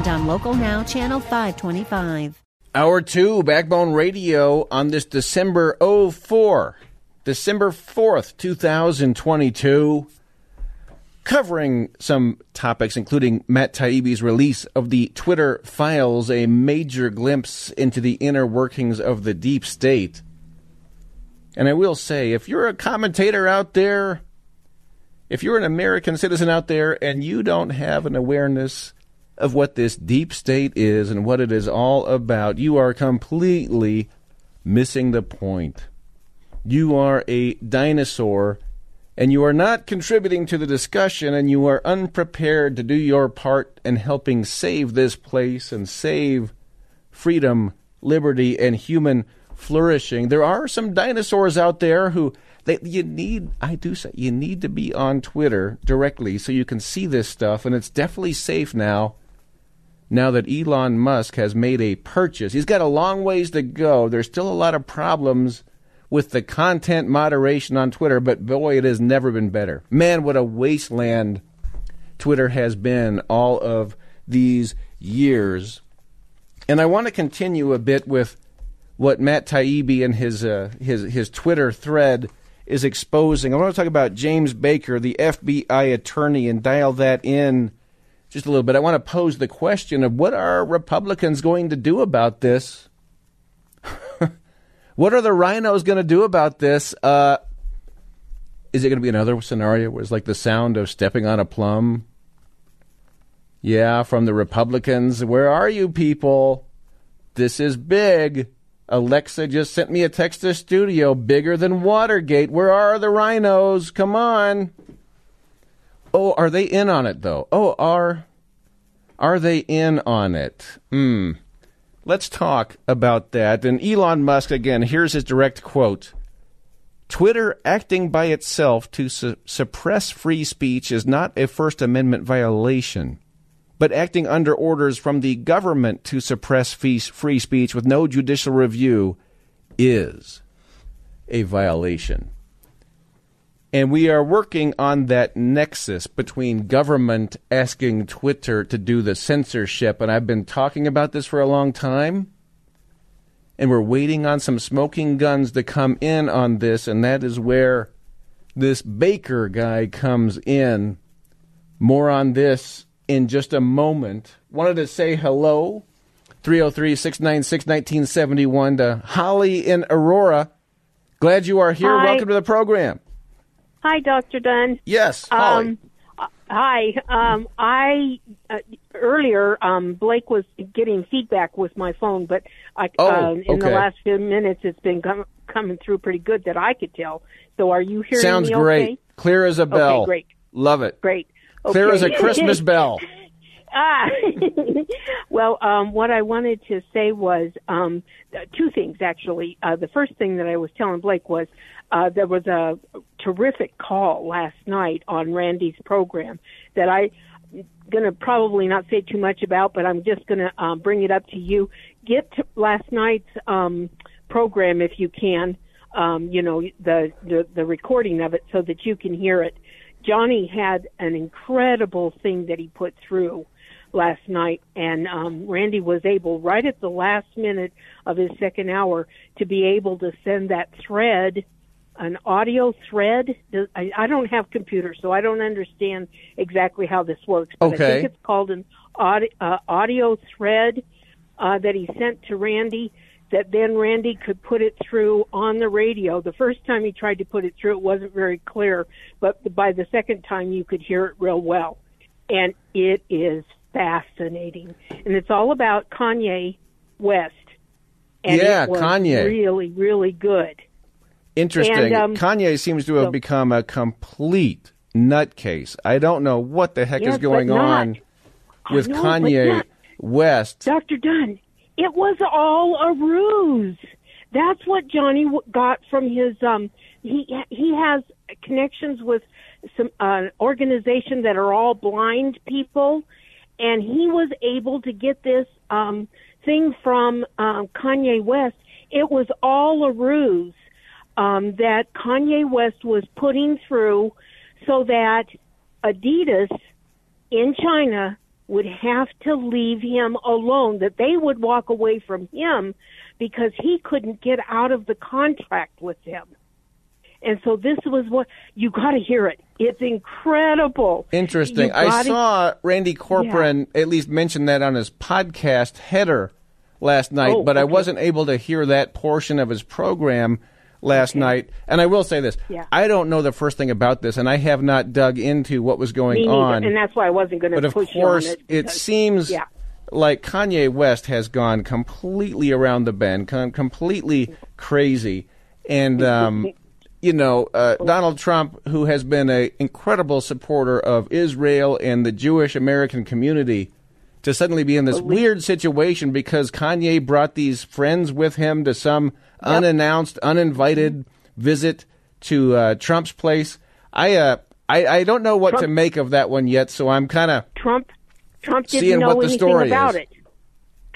and on Local Now, Channel 525. Hour two, Backbone Radio on this December 04, December 4th, 2022. Covering some topics, including Matt Taibbi's release of the Twitter files, a major glimpse into the inner workings of the deep state. And I will say, if you're a commentator out there, if you're an American citizen out there and you don't have an awareness of what this deep state is and what it is all about, you are completely missing the point. You are a dinosaur and you are not contributing to the discussion and you are unprepared to do your part in helping save this place and save freedom, liberty, and human flourishing. There are some dinosaurs out there who they, you need I do say you need to be on Twitter directly so you can see this stuff and it's definitely safe now now that Elon Musk has made a purchase. He's got a long ways to go. There's still a lot of problems with the content moderation on Twitter, but boy, it has never been better. Man, what a wasteland Twitter has been all of these years. And I want to continue a bit with what Matt Taibbi and his uh, his his Twitter thread is exposing. I want to talk about James Baker, the FBI attorney, and dial that in just a little bit, I want to pose the question of what are Republicans going to do about this? what are the RINOs going to do about this? Uh, is it going to be another scenario where it's like the sound of stepping on a plum? Yeah, from the Republicans. Where are you people? This is big. Alexa just sent me a text to studio bigger than Watergate. Where are the RINOs? Come on. Oh, are they in on it though? Oh, are are they in on it? Hmm. Let's talk about that. And Elon Musk again. Here's his direct quote. Twitter acting by itself to su- suppress free speech is not a First Amendment violation, but acting under orders from the government to suppress free speech with no judicial review is a violation. And we are working on that nexus between government asking Twitter to do the censorship. And I've been talking about this for a long time. And we're waiting on some smoking guns to come in on this. And that is where this Baker guy comes in. More on this in just a moment. Wanted to say hello 303 696 1971 to Holly in Aurora. Glad you are here. Hi. Welcome to the program. Hi, Dr. Dunn. Yes, Holly. Um, hi. Um, I uh, earlier um, Blake was getting feedback with my phone, but I, Oh, uh, in the last few minutes, it's been com- coming through pretty good that I could tell. So, are you hearing Sounds great. Okay? Clear as a bell. Okay, great, Love it. great. Clear as a Christmas bell. Ah, well, um, what I wanted to say was um, two things actually. Uh, the first thing that I was telling Blake was uh, there was a terrific call last night on Randy's program that I going to probably not say too much about, but I'm just going to um, bring it up to you. Get to last night's um, program if you can. Um, you know the, the the recording of it so that you can hear it. Johnny had an incredible thing that he put through last night, and um, Randy was able, right at the last minute of his second hour, to be able to send that thread, an audio thread. I, I don't have computers, so I don't understand exactly how this works. But I think it's called an audio, uh, audio thread uh, that he sent to Randy. That then Randy could put it through on the radio. The first time he tried to put it through, it wasn't very clear, but by the second time, you could hear it real well. And it is fascinating. And it's all about Kanye West. And Yeah, Kanye. Really, really good. Interesting. And, um, Kanye seems to have so- become a complete nutcase. I don't know what the heck Yes, is going on with know, Kanye. West. Dr. Dunn, It was all a ruse. That's what Johnny got from his. Um, he he has connections with some uh, organization that are all blind people, and he was able to get this um, thing from um, Kanye West. It was all a ruse um, that Kanye West was putting through, so that Adidas in China would have to leave him alone. That they would walk away from him because he couldn't get out of the contract with them. And so this was what you got to hear it. It's incredible. Interesting. I saw Randy Corcoran at least mention that on his podcast header last night, Oh, but I wasn't able to hear that portion of his program last night. And I will say this: Yeah. I don't know the first thing about this, and I have not dug into what was going on. and that's why I wasn't going but to of push course, you on it. it seems yeah. like Kanye West has gone completely around the bend, com- completely crazy, and um, you know uh, Donald Trump, who has been an incredible supporter of Israel and the Jewish American community, to suddenly be in this weird situation because Kanye brought these friends with him to some unannounced, uninvited visit to uh, Trump's place. I uh, I, I don't know what to make of that one yet, so I'm kind of Trump Trump didn't know what the anything about is. it.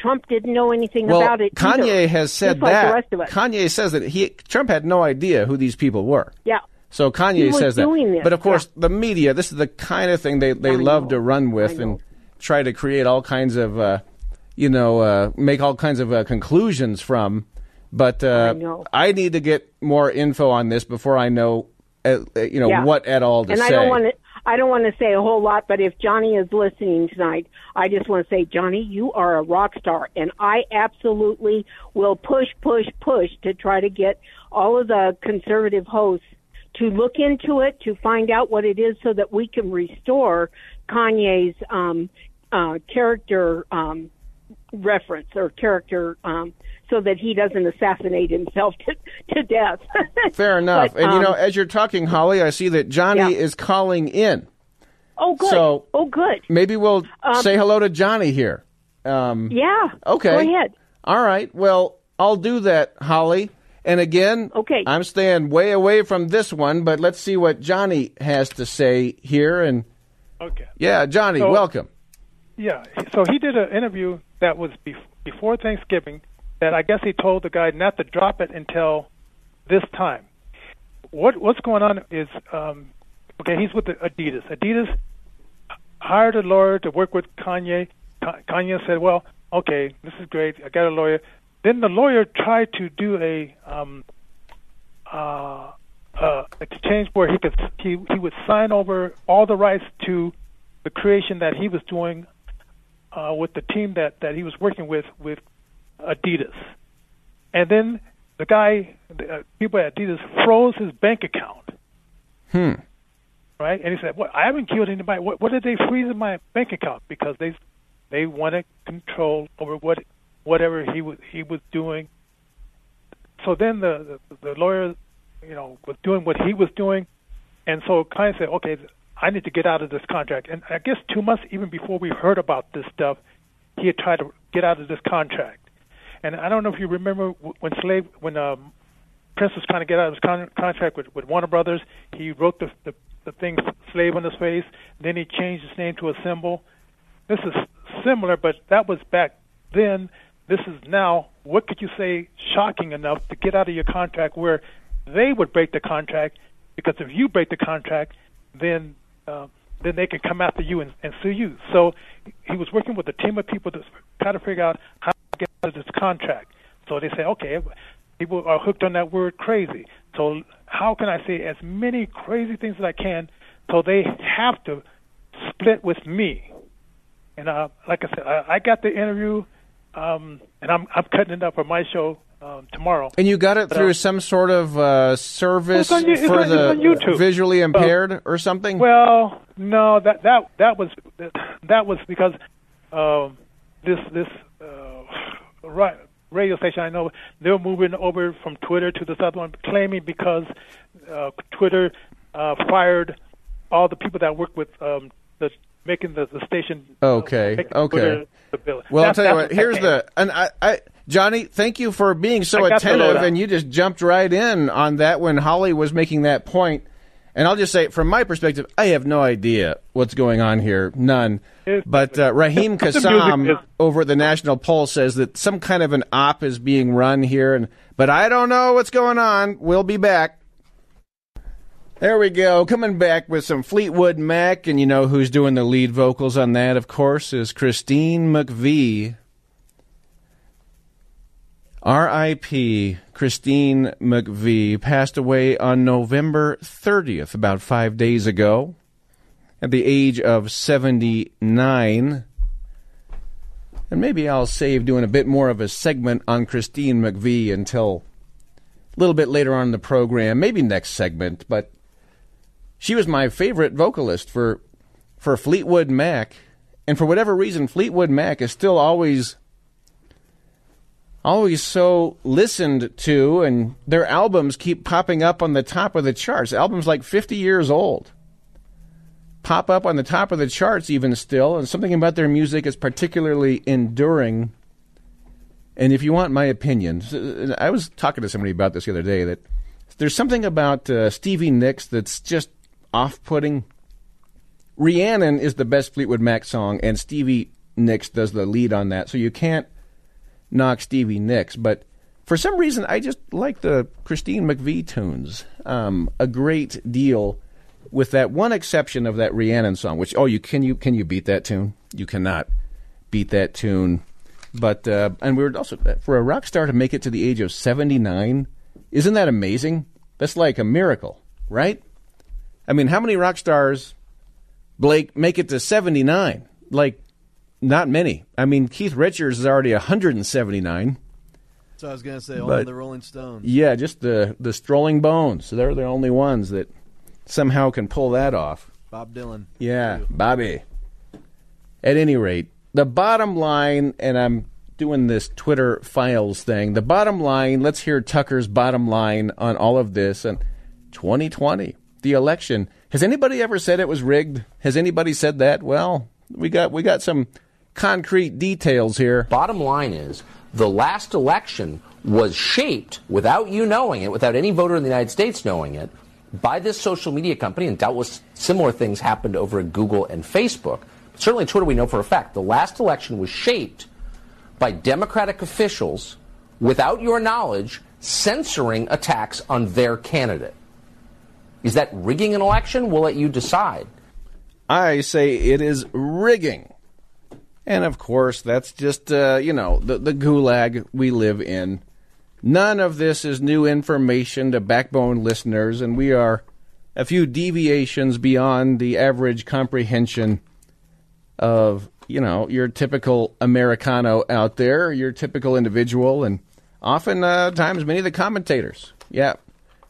Trump didn't know anything well, about it. Kanye either, has said like that. of. Kanye says that he Trump had no idea who these people were. yeah. So Kanye says that. this, But of course, yeah. the media, this is the kind of thing they, they I love know. to run with and try to create all kinds of, uh, you know, uh, make all kinds of uh, conclusions from. But uh, I. I need to get more info on this before I know, uh, uh, you know, Yeah. what at all to and say. I don't want to. I don't want to say a whole lot, but if Johnny is listening tonight, I just want to say, Johnny, you are a rock star, and I absolutely will push, push, push to try to get all of the conservative hosts to look into it to find out what it is, so that we can restore Kanye's um, uh, character um, reference or character, um, so that he doesn't assassinate himself to, to death. Fair enough. But, and you know, um, as you're talking, Holly, I see that Johnny Yeah. is calling in. oh, good. So- oh, good. Maybe we'll say hello to Johnny here. Um, Yeah. Okay. Go ahead. All right. Well, I'll do that, Holly. And again, Okay. I'm staying way away from this one, but let's see what Johnny has to say here. And Okay. yeah, Johnny, So- welcome. Yeah. So he did an interview that was bef- before Thanksgiving that I guess he told the guy not to drop it until this time. What what's going on is um, okay. He's with Adidas. Adidas hired a lawyer to work with Kanye. Kanye said, "Well, okay, this is great. I got a lawyer." Then the lawyer tried to do a um, uh, uh, exchange where he could he he would sign over all the rights to the creation that he was doing uh, with the team that that he was working with with Adidas, and then the guy, the, uh, people at Adidas froze his bank account. Hmm. Right, and he said, "What? I haven't killed anybody. What, what did they freeze in my bank account? Because they they wanted control over what whatever he was he was doing." So then the the, the lawyer, you know, was doing what he was doing, and so Kanye said, "Okay, I need to get out of this contract." And I guess two months even before we heard about this stuff, he had tried to get out of this contract. And I don't know if you remember when Slave when um, Prince was trying to get out of his con- contract with, with Warner Brothers, he wrote the, the the thing "slave" on his face. Then he changed his name to a symbol. This is similar, but that was back then. This is now. What could you say shocking enough to get out of your contract where they would break the contract? Because if you break the contract, then uh, then they can come after you and, and sue you. So he was working with a team of people to try to figure out how get out of this contract. So they say, okay, people are hooked on that word crazy. So how can I say as many crazy things as I can so they have to split with me? And uh, like I said, I, I got the interview, um, and I'm I'm cutting it up for my show um, tomorrow. And you got it But, through uh, some sort of uh, service on for on- the it's on YouTube. visually impaired or something? Well, no, that that that was that was because um, this this uh, right radio station I know they're moving over from Twitter to this other one, claiming because uh, Twitter uh, fired all the people that work with um, the making the, the station. Okay, making- okay. Well, I'll tell you what. Here's the and I, I Johnny, thank you for being so I got the attentive, and you just jumped right in on that when Holly was making that point. And I'll just say, from my perspective, I have no idea what's going on here, none. But uh, Raheem Kassam over at the National Pulse says that some kind of an op is being run here, and but I don't know what's going on. We'll be back. There we go. Coming back with some Fleetwood Mac, and you know who's doing the lead vocals on that, of course, is Christine McVie. R.I.P. Christine McVie passed away on November 30th, about five days ago, at the age of 79. And maybe I'll save doing a bit more of a segment on Christine McVie until a little bit later on in the program, maybe next segment, but she was my favorite vocalist for for Fleetwood Mac, and for whatever reason, Fleetwood Mac is still always always so listened to, and their albums keep popping up on the top of the charts. Albums like fifty years old pop up on the top of the charts even still, and something about their music is particularly enduring. And if you want my opinion, I was talking to somebody about this the other day that there's something about uh, Stevie Nicks that's just off-putting. Rhiannon is the best Fleetwood Mac song, and Stevie Nicks does the lead on that, so you can't knock Stevie Nicks. But for some reason, I just like the Christine McVie tunes um, a great deal, with that one exception of that Rhiannon song. Which oh, you can you can you beat that tune? You cannot beat that tune. But uh, and we were also for a rock star to make it to the age of seventy nine. Isn't that amazing? That's like a miracle, right? I mean, how many rock stars, Blake, make it to 79? Like, not many. I mean, Keith Richards is already 179. So I was going to say, only the Rolling Stones. Yeah, just the, the Strolling Bones. So they're the only ones that somehow can pull that off. Bob Dylan. Yeah, Bobby. At any rate, the bottom line, and I'm doing this Twitter files thing. The bottom line, let's hear Tucker's bottom line on all of this. And 2020, the election. Has anybody ever said it was rigged? Has anybody said that? Well, we got we got some concrete details here. Bottom line is the last election was shaped without you knowing it, without any voter in the United States knowing it, by this social media company, and doubtless similar things happened over at Google and Facebook. Certainly, Twitter, we know for a fact the last election was shaped by Democratic officials, without your knowledge, censoring attacks on their candidate. Is that rigging an election? We'll let you decide. I say it is rigging. And of course, that's just, uh, you know, the, the gulag we live in. None of this is new information to backbone listeners, and we are a few deviations beyond the average comprehension of, you know, your typical Americano out there, your typical individual, and often uh, times many of the commentators. Yeah.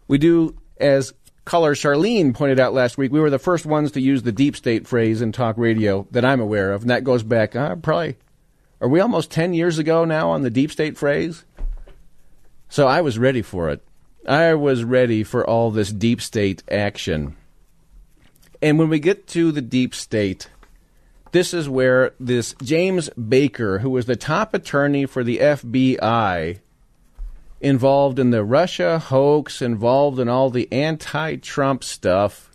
We do, as caller Charlene pointed out last week, we were the first ones to use the deep state phrase in talk radio that I'm aware of, and that goes back uh, probably, are we almost 10 years ago now on the deep state phrase? So I was ready for it. I was ready for all this deep state action. And when we get to the deep state, this is where this James Baker, who was the top attorney for the FBI, involved in the Russia hoax, involved in all the anti Trump stuff,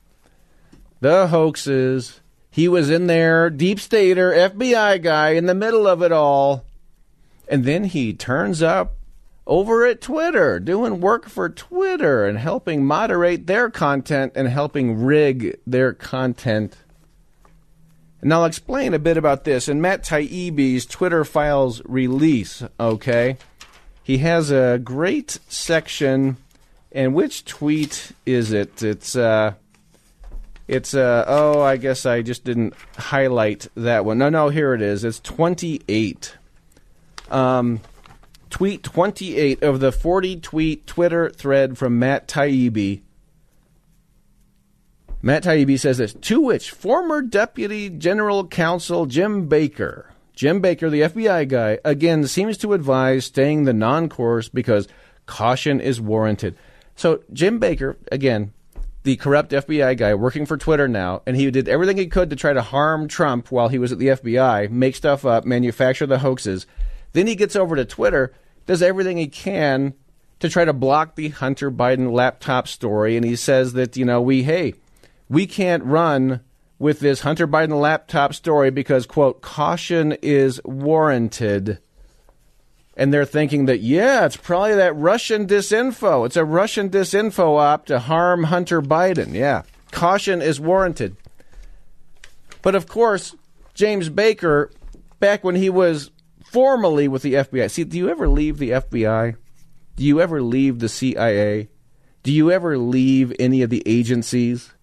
the hoaxes. He was in there, deep stater, FBI guy, in the middle of it all. And then he turns up over at Twitter, doing work for Twitter and helping moderate their content and helping rig their content. And I'll explain a bit about this in Matt Taibbi's Twitter files release, okay? He has a great section, and which tweet is it? It's, uh, it's, uh, oh, I guess I just didn't highlight that one. No, no, here it is. It's 28. Um, tweet 28 of the 40 tweet Twitter thread from Matt Taibbi. Matt Taibbi says this To which former Deputy General Counsel Jim Baker, Jim Baker, the FBI guy, again seems to advise staying the non course because caution is warranted. So, Jim Baker, again, the corrupt FBI guy working for Twitter now, and he did everything he could to try to harm Trump while he was at the FBI, make stuff up, manufacture the hoaxes. Then he gets over to Twitter, does everything he can to try to block the Hunter Biden laptop story, and he says that, you know, we, hey, we can't run with this Hunter Biden laptop story because, quote, caution is warranted. And they're thinking that, yeah, it's probably that Russian disinfo. It's a Russian disinfo op to harm Hunter Biden. Yeah, caution is warranted. But of course, James Baker, back when he was formally with the FBI, see, do you ever leave the FBI? Do you ever leave the CIA? Do you ever leave any of the agencies?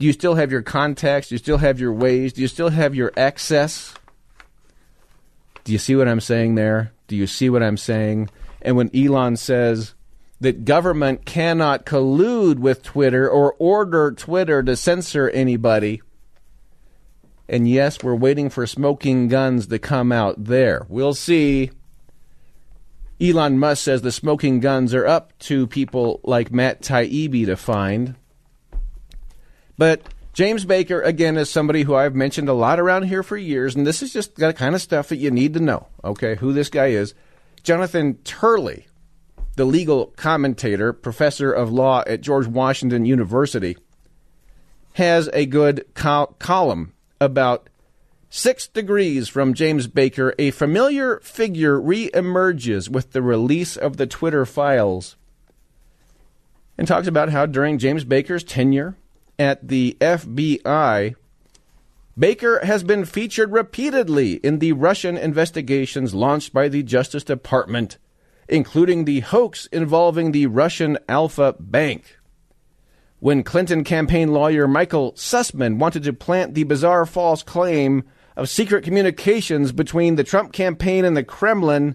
Do you still have your contacts? Do you still have your ways? Do you still have your access? Do you see what I'm saying there? Do you see what I'm saying? And when Elon says that government cannot collude with Twitter or order Twitter to censor anybody, and yes, we're waiting for smoking guns to come out there. We'll see. Elon Musk says the smoking guns are up to people like Matt Taibbi to find. But James Baker, again, is somebody who I've mentioned a lot around here for years, and this is just the kind of stuff that you need to know, okay, who this guy is. Jonathan Turley, the legal commentator, professor of law at George Washington University, has a good col- column about six degrees from James Baker. A familiar figure reemerges with the release of the Twitter files and talks about how during James Baker's tenure at the FBI, Baker has been featured repeatedly in the Russian investigations launched by the Justice Department, including the hoax involving the Russian Alpha Bank. When Clinton campaign lawyer Michael Sussmann wanted to plant the bizarre false claim of secret communications between the Trump campaign and the Kremlin,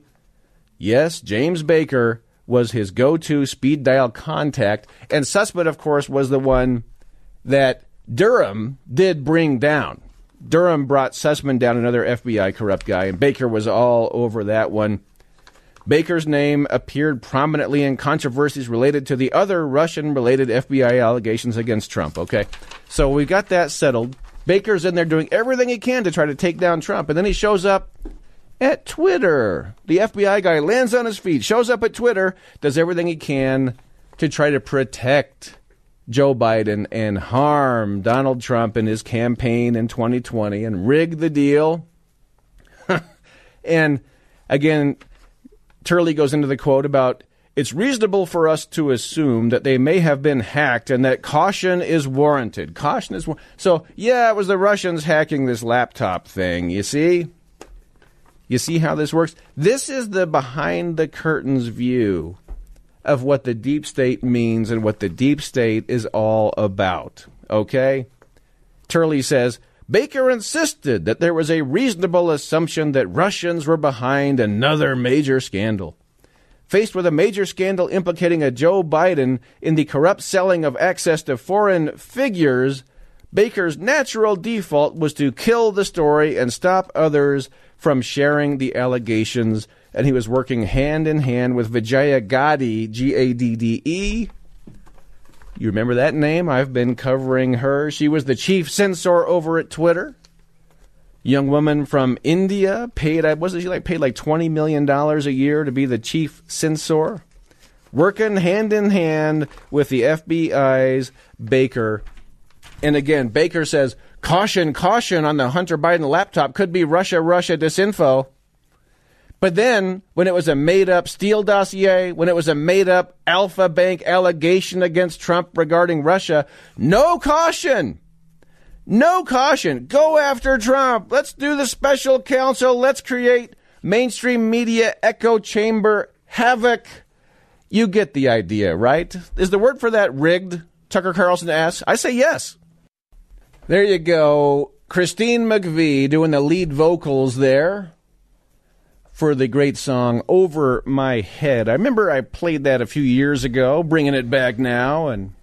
yes, James Baker was his go to speed dial contact, and Sussmann, of course, was the one that Durham did bring down. Durham brought Sussmann down, another FBI corrupt guy, and Baker was all over that one. Baker's name appeared prominently in controversies related to the other Russian related FBI allegations against Trump. Okay, so we got that settled. Baker's in there doing everything he can to try to take down Trump, and then he shows up at Twitter. The FBI guy lands on his feet, shows up at Twitter, does everything he can to try to protect Joe Biden and harm Donald Trump in his campaign in 2020 and rig the deal. and again, Turley goes into the quote about it's reasonable for us to assume that they may have been hacked and that caution is warranted. Caution is war- so yeah, it was the Russians hacking this laptop thing. You see, you see how this works. This is the behind the curtains view of what the deep state means and what the deep state is all about. Okay, Turley says. Baker insisted that there was a reasonable assumption that Russians were behind another major scandal. Faced with a major scandal implicating a Joe Biden in the corrupt selling of access to foreign figures, Baker's natural default was to kill the story and stop others from sharing the allegations. And he was working hand in hand with Vijaya Gadde, G A D D E. You remember that name? I've been covering her. She was the chief censor over at Twitter young woman from India paid wasn't she like paid like twenty million dollars a year to be the chief censor, working hand in hand with the FBI's Baker. And again, Baker says, "Caution, caution on the Hunter Biden laptop could be Russia, Russia disinfo." But then, when it was a made up Steele dossier, when it was a made up Alpha Bank allegation against Trump regarding Russia, no caution. No caution. Go after Trump. Let's do the special counsel. Let's create mainstream media echo chamber havoc. You get the idea, right? Is the word for that rigged? Tucker Carlson asks. I say yes. There you go. Christine McVie doing the lead vocals there for the great song Over My Head. I remember I played that a few years ago, bringing it back now. And,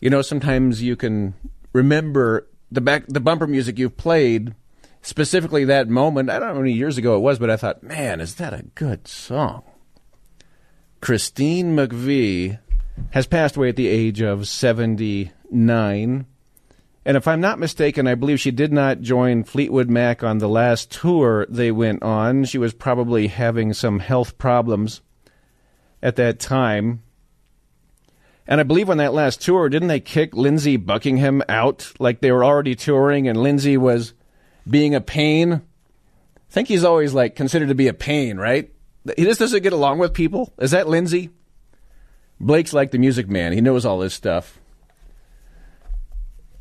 you know, sometimes you can remember the back the bumper music you've played, specifically that moment. I don't know how many years ago it was, but I thought, man, is that a good song? Christine McVie has passed away at the age of 79. And if I'm not mistaken, I believe she did not join Fleetwood Mac on the last tour they went on. She was probably having some health problems at that time. And I believe on that last tour, didn't they kick Lindsey Buckingham out? Like they were already touring and Lindsey was being a pain. I think he's always like considered to be a pain, right? He just doesn't get along with people. Is that Lindsey? Blake's like the music man. He knows all this stuff.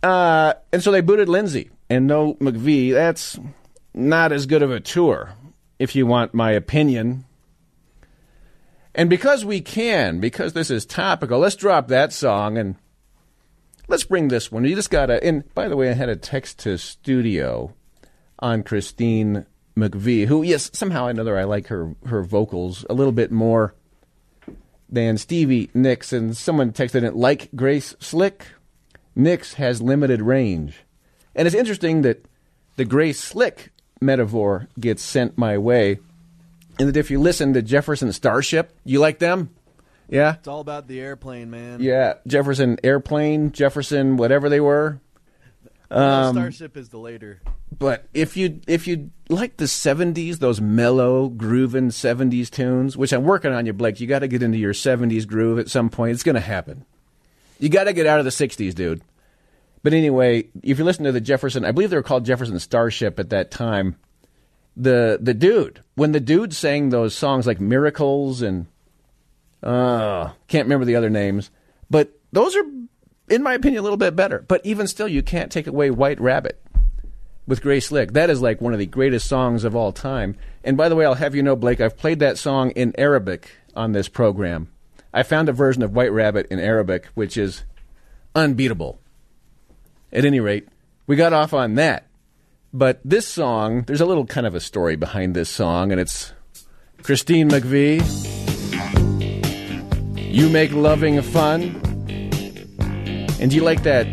Uh, and so they booted Lindsey and no McVie. That's not as good of a tour, if you want my opinion. And because we can, because this is topical, let's drop that song and let's bring this one. You just got to. And by the way, I had a text to studio on Christine McVie, who, yes, somehow or another, I like her her vocals a little bit more than Stevie Nicks. And someone texted it like Grace Slick. Nicks has limited range, and it's interesting that the Grace Slick metaphor gets sent my way. And that if you listen to Jefferson Starship, you like them? Yeah? It's all about the airplane, man. Yeah. Jefferson Airplane, Jefferson, whatever they were. Well, um, Starship is the later. But if you if you like the '70s, those mellow, grooving '70s tunes, which I'm working on you, Blake, you got to get into your '70s groove at some point. It's going to happen. You got to get out of the '60s, dude. But anyway, if you listen to the Jefferson, I believe they were called Jefferson Starship at that time. The the dude, when the dude sang those songs like Miracles and uh can't remember the other names, but those are in my opinion a little bit better. But even still you can't take away White Rabbit with Grace Slick. That is like one of the greatest songs of all time. And by the way, I'll have you know, Blake, I've played that song in Arabic on this program. I found a version of White Rabbit in Arabic, which is unbeatable. At any rate, we got off on that. But this song, there's a little kind of a story behind this song, and it's Christine McVie. You make loving fun. And do you like that?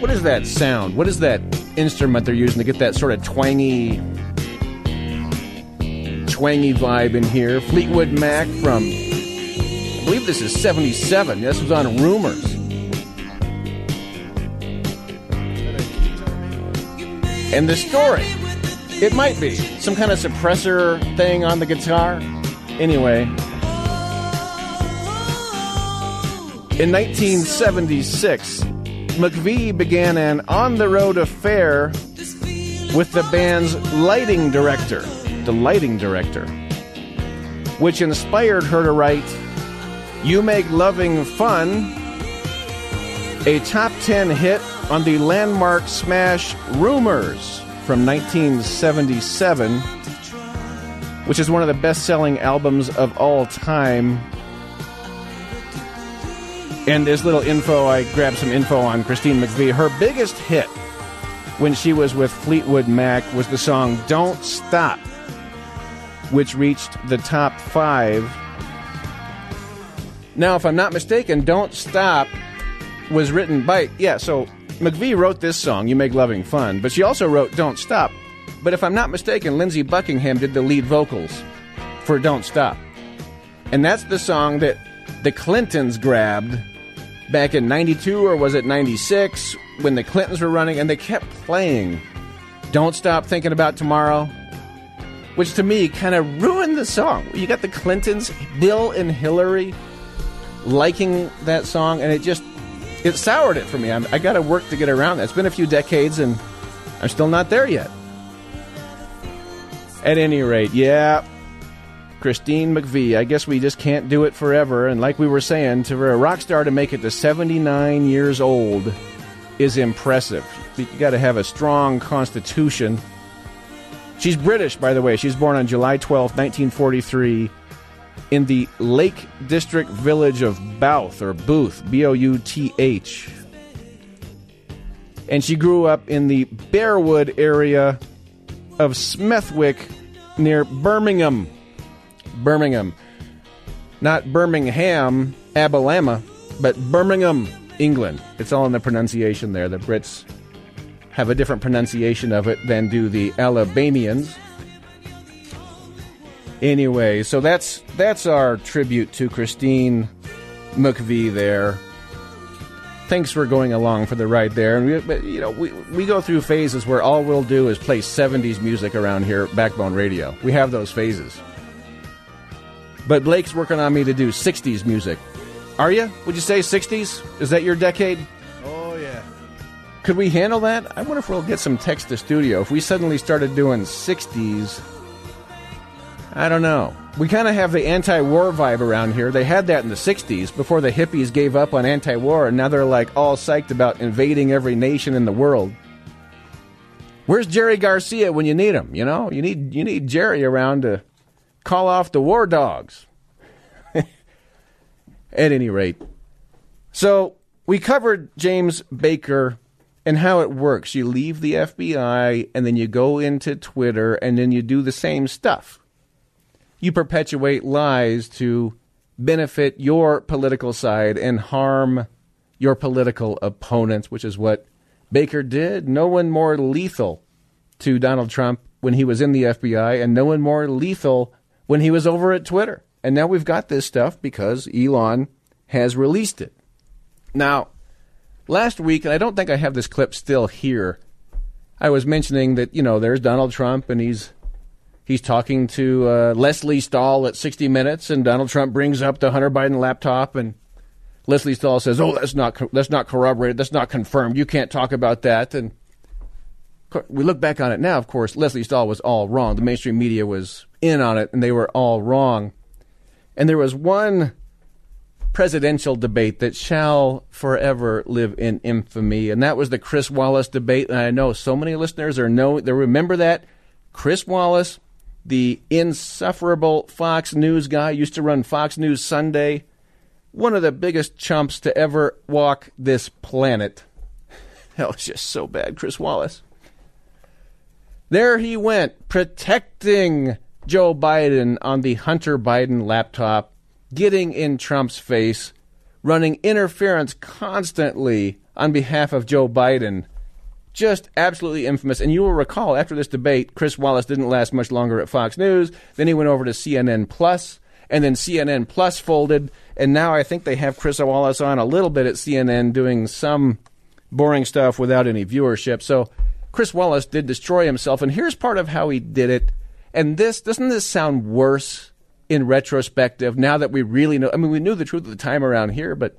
What is that sound? What is that instrument they're using to get that sort of twangy, twangy vibe in here? Fleetwood Mac from, I believe this is 77. This was on Rumours. And the story, it might be some kind of suppressor thing on the guitar. Anyway, in 1976, McVie began an on the road affair with the band's lighting director, the lighting director, which inspired her to write You Make Loving Fun, a top 10 hit on the landmark smash Rumours from 1977, which is one of the best selling albums of all time. And there's little info, I grabbed some info on Christine McVie. Her biggest hit when she was with Fleetwood Mac was the song Don't Stop, which reached the top five. Now, if I'm not mistaken, Don't Stop was written by, yeah, so McVie wrote this song, You Make Loving Fun, but she also wrote Don't Stop. But if I'm not mistaken, Lindsey Buckingham did the lead vocals for Don't Stop. And that's the song that the Clintons grabbed back in 92 or was it 96 when the Clintons were running and they kept playing Don't Stop Thinking About Tomorrow, which to me kind of ruined the song. You got the Clintons, Bill and Hillary liking that song and it just it soured it for me. I'm, I got to work to get around that. It's been a few decades, and I'm still not there yet. At any rate, yeah, Christine McVie. I guess we just can't do it forever. And like we were saying, to a rock star to make it to 79 years old is impressive. You got to have a strong constitution. She's British, by the way. She was born on July 12, 1943 in the Lake District village of Bouth or Booth, B O U T H. And she grew up in the Bearwood area of Smethwick near Birmingham. Birmingham. Not Birmingham, Alabama, but Birmingham, England. It's all in the pronunciation there. The Brits have a different pronunciation of it than do the Alabamians. Anyway, so that's that's our tribute to Christine McVie there. Thanks for going along for the ride there. And we, but, you know, we we go through phases where all we'll do is play '70s music around here at Backbone Radio. We have those phases. But Blake's working on me to do '60s music. Are you? Would you say '60s? Is that your decade? Oh yeah. Could we handle that? I wonder if we'll get some text to studio. If we suddenly started doing 60s, I don't know. We kind of have the anti war vibe around here. They had that in the 60s before the hippies gave up on anti war, and now they're like all psyched about invading every nation in the world. Where's Jerry Garcia when you need him? You know, you need you need Jerry around to call off the war dogs. At any rate, so we covered James Baker and how it works. You leave the FBI and then you go into Twitter and then you do the same stuff. You perpetuate lies to benefit your political side and harm your political opponents, which is what Baker did. No one more lethal to Donald Trump when he was in the FBI, and no one more lethal when he was over at Twitter. And now we've got this stuff because Elon has released it. Now, last week, and I don't think I have this clip still here, I was mentioning that, you know, there's Donald Trump and he's he's talking to uh, Lesley Stahl at 60 Minutes, and Donald Trump brings up the Hunter Biden laptop, and Lesley Stahl says, "Oh, that's not that's not corroborated. That's not confirmed. You can't talk about that." And we look back on it now. Of course, Lesley Stahl was all wrong. The mainstream media was in on it, and they were all wrong. And there was one presidential debate that shall forever live in infamy, and that was the Chris Wallace debate. And I know so many listeners are know they remember that Chris Wallace, the insufferable Fox News guy, used to run Fox News Sunday, one of the biggest chumps to ever walk this planet. That was just so bad, Chris Wallace. There he went, protecting Joe Biden on the Hunter Biden laptop getting in Trump's face, running interference constantly on behalf of Joe Biden. Just absolutely infamous. And you will recall after this debate, Chris Wallace didn't last much longer at Fox News. Then he went over to CNN Plus, and then CNN Plus folded. And now I think they have Chris Wallace on a little bit at CNN doing some boring stuff without any viewership. So Chris Wallace did destroy himself. And here's part of how he did it. And this doesn't this sound worse in retrospective, now that we really know, I mean, we knew the truth at the time around here, but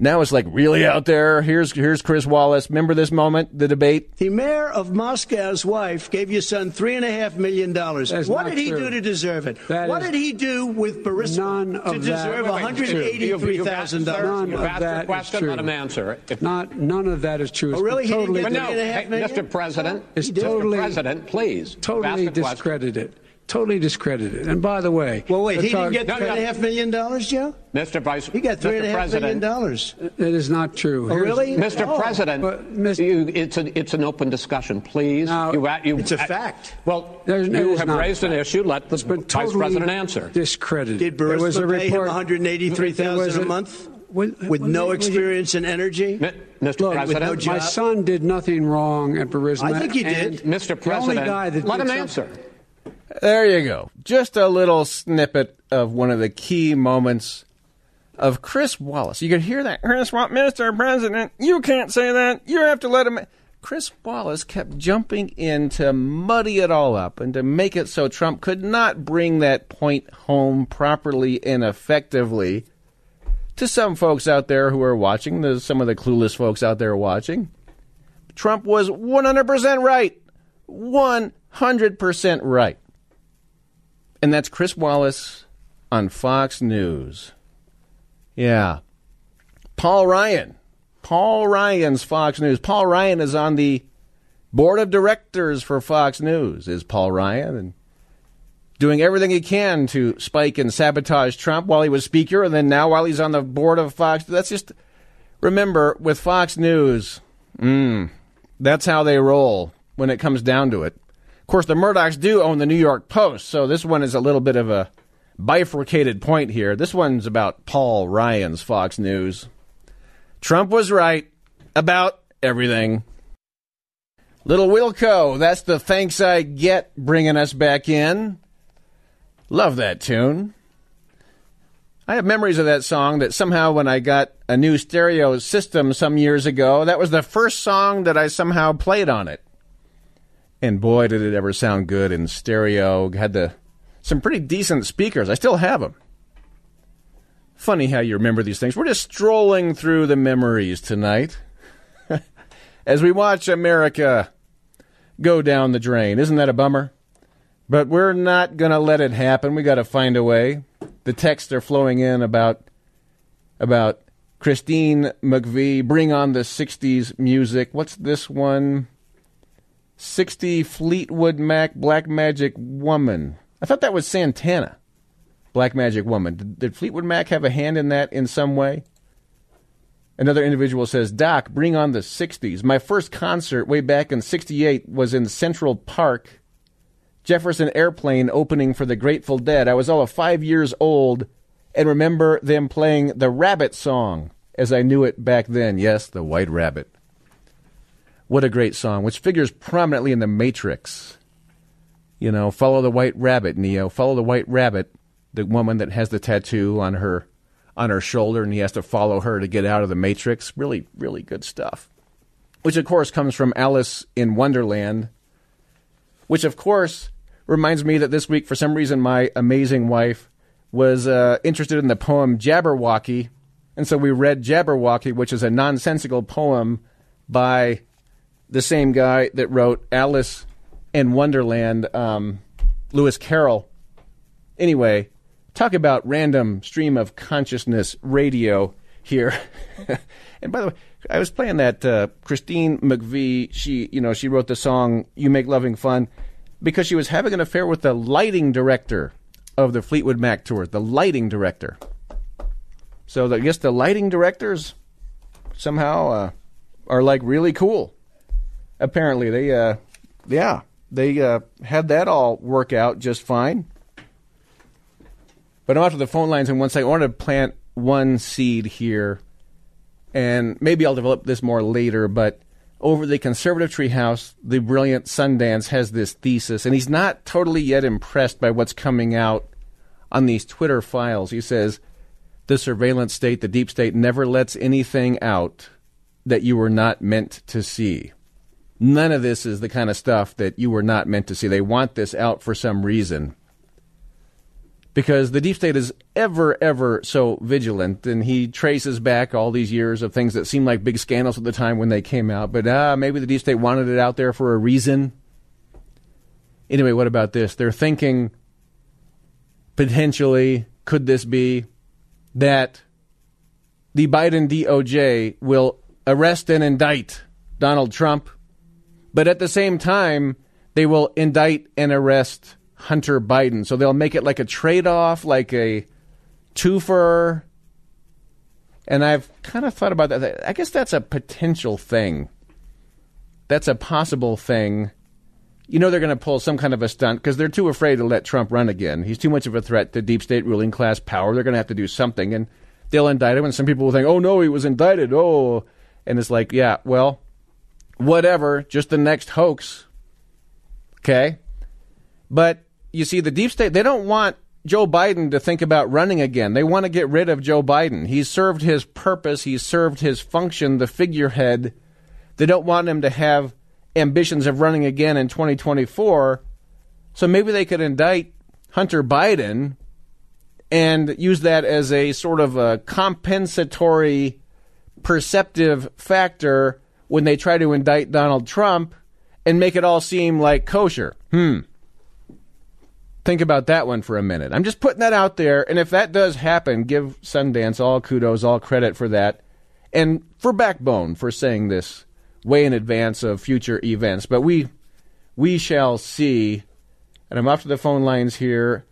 now it's like really out there. Here's here's Chris Wallace. Remember this moment, the debate. The mayor of Moscow's wife gave your son three and a half million dollars. What did he true. do to deserve it? That what is- did he do with Burisma None to of that- deserve Wait, wait, one hundred eighty-three thousand None dollars? of asked that a is question, true. let him answer. If- Not none of that is true. Oh, It's really? He didn't totally, get But no, Three and a half hey, million? Mr. President, It's Mr. President, please. totally ask the question. discredited. Totally discredited. And by the way, Well, wait, let's he didn't get No, three and a no. half million dollars, Joe? Mr. Vice President. He got three and a Mr. half million President, dollars. That is not true. Oh, Here's- really? Mr. Oh. President, But, Mr. you, it's, a, it's an open discussion, please. Now, you, you, It's a fact. Well, There's- you is have raised an issue. Let the It's been Vice totally President answer. Discredited. Did There was a Burisma pay him report- one hundred eighty-three there was a a- month With- with no with- experience in energy? Mi- Mr. Look, President, no My son did nothing wrong at Burisma. I think he did. Mr. the President, only guy that let did him something- answer. There you go. Just a little snippet of one of the key moments of Chris Wallace. You could hear that. Chris Wallace, Mr. President, you can't say that. You have to let him. Chris Wallace kept jumping in to muddy it all up and to make it so Trump could not bring that point home properly and effectively to some folks out there who are watching, the, some of the clueless folks out there watching. Trump was 100% right. 100% right. And that's Chris Wallace on Fox News. Yeah. Paul Ryan. Paul Ryan's Fox News. Paul Ryan is on the board of directors for Fox News, is Paul Ryan, and doing everything he can to spike and sabotage Trump while he was speaker, and then now while he's on the board of Fox. That's just remember with Fox News, mm, that's how they roll when it comes down to it. Of course, the Murdochs do own the New York Post, so this one is a little bit of a bifurcated point here. This one's about Paul Ryan's Fox News. Trump was right about everything. Little Wilco, that's the thanks I get bringing us back in. Love that tune. I have memories of that song that somehow when I got a new stereo system some years ago, that was the first song that I somehow played on it. And boy, did it ever sound good in stereo. Had the some pretty decent speakers. I still have them. Funny how you remember these things. We're just strolling through the memories tonight as we watch America go down the drain. Isn't that a bummer? But we're not going to let it happen. We got to find a way. The texts are flowing in about about Christine McVie, bring on the 60s music. What's this one? 60 Fleetwood Mac Black Magic Woman. I thought that was Santana. Black Magic Woman. Did, did Fleetwood Mac have a hand in that in some way? Another individual says, Doc, bring on the 60s. My first concert way back in 68 was in Central Park Jefferson Airplane opening for the Grateful Dead. I was all of five years old and remember them playing the Rabbit song as I knew it back then. Yes, the White Rabbit. What a great song, which figures prominently in The Matrix. You know, follow the White Rabbit, Neo. Follow the White Rabbit, the woman that has the tattoo on her on her shoulder, and he has to follow her to get out of the Matrix. Really, really good stuff. Which, of course, comes from Alice in Wonderland which of course reminds me that this week, for some reason, my amazing wife was uh, interested in the poem Jabberwocky. And so we read Jabberwocky, which is a nonsensical poem by the same guy that wrote Alice in Wonderland, um, Lewis Carroll. Anyway, talk about random stream of consciousness radio here. and by the way, I was playing that uh, Christine McVie. She, you know, she wrote the song "You Make Loving Fun" because she was having an affair with the lighting director of the Fleetwood Mac tour. The lighting director. So the, I guess the lighting directors somehow uh, are like really cool. Apparently, they, uh, yeah, they uh, had that all work out just fine. But I'm out to the phone lines and once I want to plant one seed here and maybe I'll develop this more later, but over the conservative treehouse, the brilliant Sundance has this thesis, and he's not totally yet impressed by what's coming out on these Twitter files. He says, The surveillance state, the deep state, never lets anything out that you were not meant to see. None of this is the kind of stuff that you were not meant to see. They want this out for some reason because the deep state is ever, ever so vigilant, and he traces back all these years of things that seemed like big scandals at the time when they came out. But uh, maybe the deep state wanted it out there for a reason. Anyway, what about this? They're thinking potentially, could this be that the Biden DOJ will arrest and indict Donald Trump, but at the same time, they will indict and arrest Hunter Biden. So they'll make it like a trade off, like a twofer. And I've kind of thought about that. I guess that's a potential thing. That's a possible thing. You know they're going to pull some kind of a stunt because they're too afraid to let Trump run again. He's too much of a threat to deep state ruling class power. They're going to have to do something, and they'll indict him. And some people will think, "Oh no, he was indicted." Oh, and it's like, yeah, well, whatever. Just the next hoax. Okay, but you see, the deep state, they don't want Joe Biden to think about running again. They want to get rid of Joe Biden. He's served his purpose, he's served his function, the figurehead. They don't want him to have ambitions of running again in 2024. So maybe they could indict Hunter Biden and use that as a sort of a compensatory perceptive factor when they try to indict Donald Trump and make it all seem like kosher. Hmm. Think about that one for a minute. I'm just putting that out there, and if that does happen, give Sundance all kudos, all credit for that, and for Backbone for saying this way in advance of future events. But we we shall see. And I'm off to the phone lines here,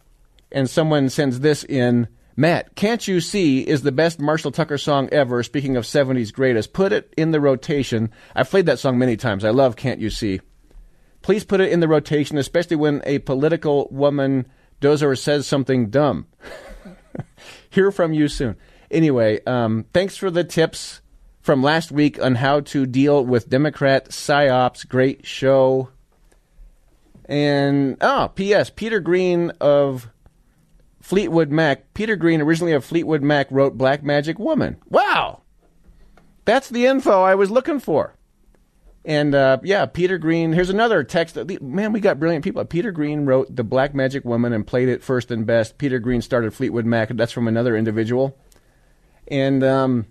and someone sends this in. Matt, Can't You See is the best Marshall Tucker song ever. Speaking of 70s greatest, put it in the rotation. I've played that song many times. I love Can't You See. Please put it in the rotation, especially when a political woman does or says something dumb. Hear from you soon. Anyway, um, thanks for the tips from last week on how to deal with Democrat psyops. Great show. And, oh, P.S. Peter Green of Fleetwood Mac. Peter Green, originally of Fleetwood Mac, wrote Black Magic Woman. Wow. That's the info I was looking for. And uh, yeah, Peter Green. Here's another text. Man, we got brilliant people. Peter Green wrote the Black Magic Woman and played it first and best. Peter Green started Fleetwood Mac. That's from another individual. And um,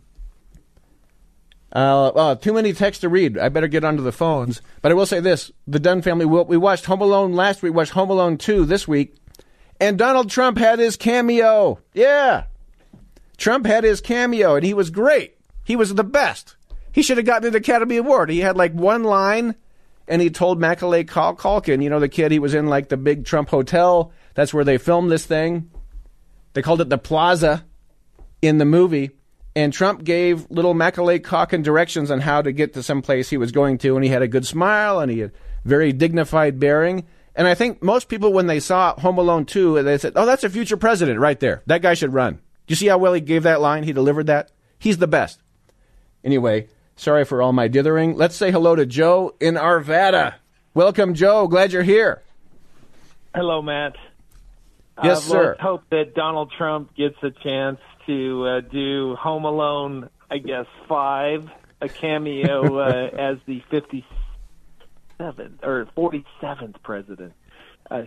uh, oh, too many texts to read. I better get onto the phones. But I will say this: the Dunn family. We watched Home Alone last week. Watched Home Alone two this week, and Donald Trump had his cameo. Yeah, Trump had his cameo, and he was great. He was the best. He should have gotten an Academy Award. He had like one line, and he told Macaulay Culkin, you know, the kid he was in like the big Trump hotel. That's where they filmed this thing. They called it the Plaza in the movie. And Trump gave little Macaulay Culkin directions on how to get to some place he was going to, and he had a good smile and he had very dignified bearing. And I think most people, when they saw Home Alone 2, they said, "Oh, that's a future president right there. That guy should run." Do you see how well he gave that line? He delivered that. He's the best. Anyway, sorry for all my dithering. Let's say hello to Joe in Arvada. Welcome, Joe. Glad you're here. Hello, Matt. Yes, uh, sir. Let's hope that Donald Trump gets a chance to uh, do Home Alone, I guess, five, a cameo uh, as the 57th or 47th president. Uh,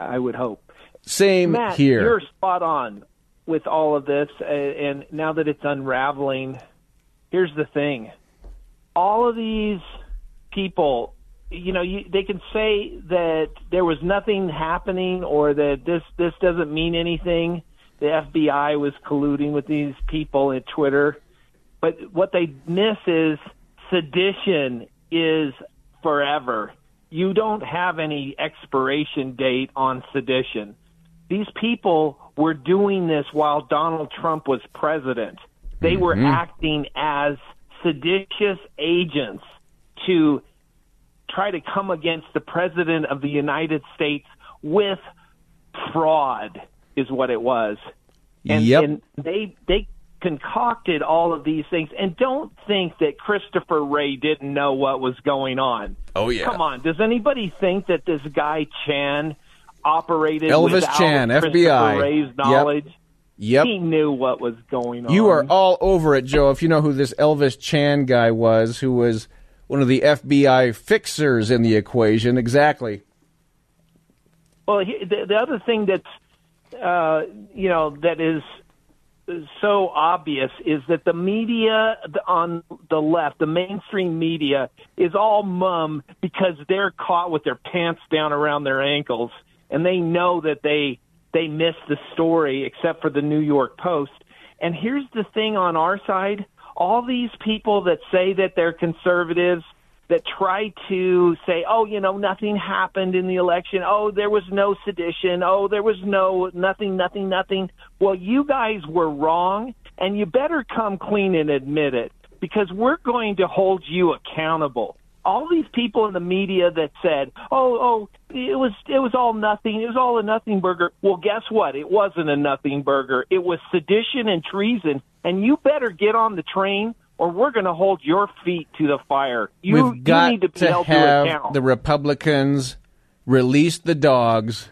I would hope. Same Matt, here. You're spot on with all of this, uh, and now that it's unraveling, here's the thing: all of these people, you know, you, they can say that there was nothing happening or that this this doesn't mean anything. The FBI was colluding with these people at Twitter, but what they miss is sedition is forever. You don't have any expiration date on sedition. These people were doing this while Donald Trump was president. They were mm-hmm. acting as seditious agents to try to come against the president of the United States with fraud is what it was. And, Yep. and they they concocted all of these things and don't think that Christopher Wray didn't know what was going on. Oh, yeah. Come on, does anybody think that this guy Chan operated Elvis Chan, Christopher FBI. Wray's Yep. knowledge? Yep. He knew what was going on. You are all over it, Joe. If you know who this Elvis Chan guy was, who was one of the FBI fixers in the equation. Exactly. Well, he, the, the other thing that's, uh, you know, that is so obvious is that the media on the left, the mainstream media, is all mum because they're caught with their pants down around their ankles, and they know that they they missed the story, except for the New York Post. And here's the thing on our side: all these people that say that they're conservatives that try to say, oh, you know, nothing happened in the election. Oh, there was no sedition. Oh, there was no nothing, nothing, nothing. Well, you guys were wrong, and you better come clean and admit it because we're going to hold you accountable. All these people in the media that said, "Oh, oh, it was it was all nothing. It was all a nothing burger." Well, guess what? It wasn't a nothing burger. It was sedition and treason, and you better get on the train or we're going to hold your feet to the fire. You, We've got you need to be held to have account. the Republicans release the dogs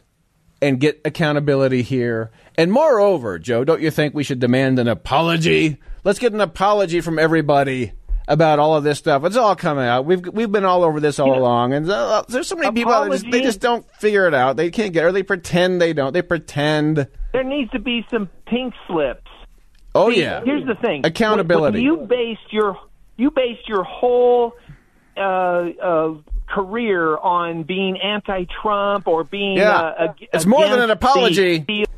and get accountability here. And moreover, Joe, don't you think we should demand an apology? Let's get an apology from everybody about all of this stuff. It's all coming out. We've we've been all over this all along, and uh, there's so many people that just, they just don't figure it out. They can't get, or they pretend they don't. They pretend. there needs to be some pink slips. Oh See, yeah, Here's the thing: accountability. When you based your you based your whole uh, uh, career on being anti-Trump or being Yeah. uh, ag- It's more than an the apology. field